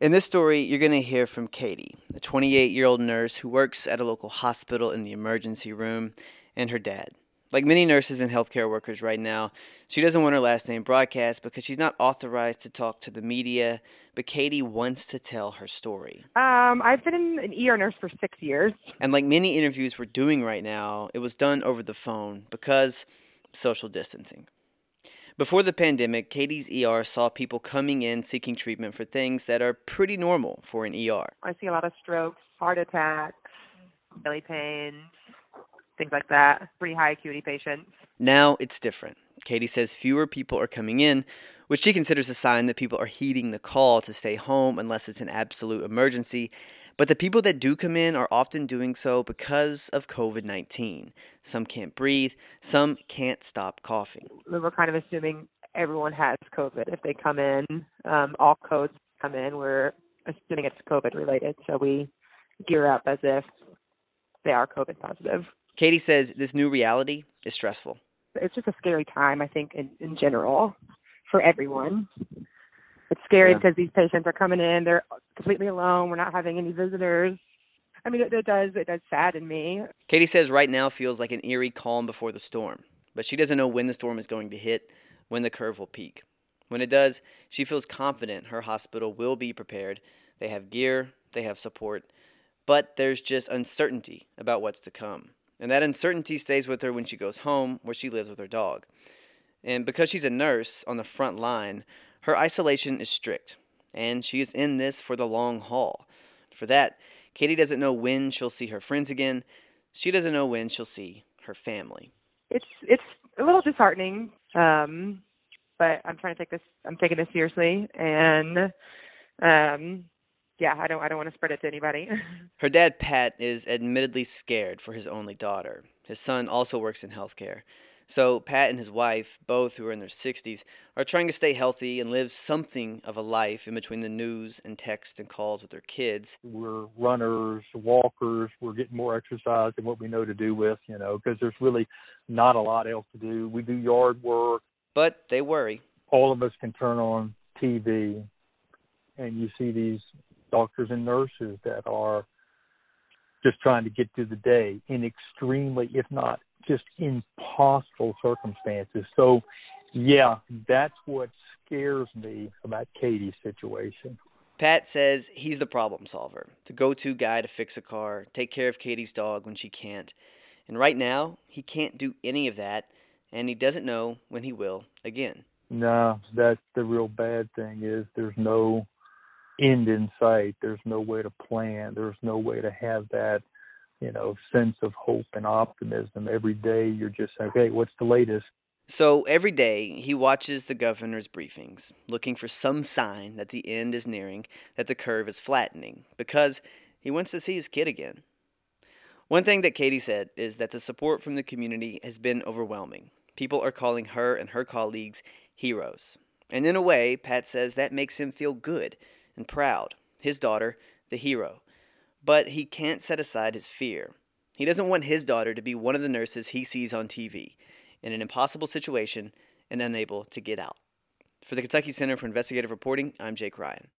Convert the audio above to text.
In this story, you're going to hear from Katie, a 28 year old nurse who works at a local hospital in the emergency room, and her dad. Like many nurses and healthcare workers right now, she doesn't want her last name broadcast because she's not authorized to talk to the media, but Katie wants to tell her story. Um, I've been an ER nurse for six years. And like many interviews we're doing right now, it was done over the phone because social distancing. Before the pandemic, Katie's ER saw people coming in seeking treatment for things that are pretty normal for an ER. I see a lot of strokes, heart attacks, belly pains, things like that. Pretty high acuity patients. Now it's different. Katie says fewer people are coming in, which she considers a sign that people are heeding the call to stay home unless it's an absolute emergency. But the people that do come in are often doing so because of COVID 19. Some can't breathe, some can't stop coughing. We're kind of assuming everyone has COVID. If they come in, um, all codes come in, we're assuming it's COVID related. So we gear up as if they are COVID positive. Katie says this new reality is stressful. It's just a scary time, I think, in, in general for everyone. It's scary Yeah. because these patients are coming in, they're completely alone. We're not having any visitors. I mean, it, it does it does sadden me. Katie says right now feels like an eerie calm before the storm, but she doesn't know when the storm is going to hit, when the curve will peak. When it does, she feels confident her hospital will be prepared. They have gear, they have support, but there's just uncertainty about what's to come. And that uncertainty stays with her when she goes home, where she lives with her dog. And because she's a nurse on the front line, her isolation is strict, and she is in this for the long haul. For that, Katie doesn't know when she'll see her friends again. She doesn't know when she'll see her family. It's it's a little disheartening, um, but I'm trying to take this. I'm taking this seriously, and um, yeah, I don't I don't want to spread it to anybody. Her dad, Pat, is admittedly scared for his only daughter. His son also works in healthcare. So, Pat and his wife, both who are in their 60s, are trying to stay healthy and live something of a life in between the news and text and calls with their kids. we're runners, walkers. We're getting more exercise than what we know to do with, you know, because there's really not a lot else to do. We do yard work. But they worry. All of us can turn on TV, and you see these doctors and nurses that are just trying to get through the day in extremely, if not just impossible circumstances. So, yeah, that's what scares me about Katie's situation. Pat says he's the problem solver, the go to guy to fix a car, take care of Katie's dog when she can't. And right now, he can't do any of that, and he doesn't know when he will again. No, that's the real bad thing is there's no end in sight. There's no way to plan. There's no way to have that, you know, sense of hope and optimism. Every day you're just okay, what's the latest? So every day, he watches the governor's briefings, looking for some sign that the end is nearing, that the curve is flattening, because he wants to see his kid again. One thing that Katie said is that the support from the community has been overwhelming. People are calling her and her colleagues heroes. And in a way, Pat says that makes him feel good and proud. His daughter, the hero. But he can't set aside his fear. He doesn't want his daughter to be one of the nurses he sees on TV in an impossible situation and unable to get out. For the Kentucky Center for Investigative Reporting, I'm Jake Ryan.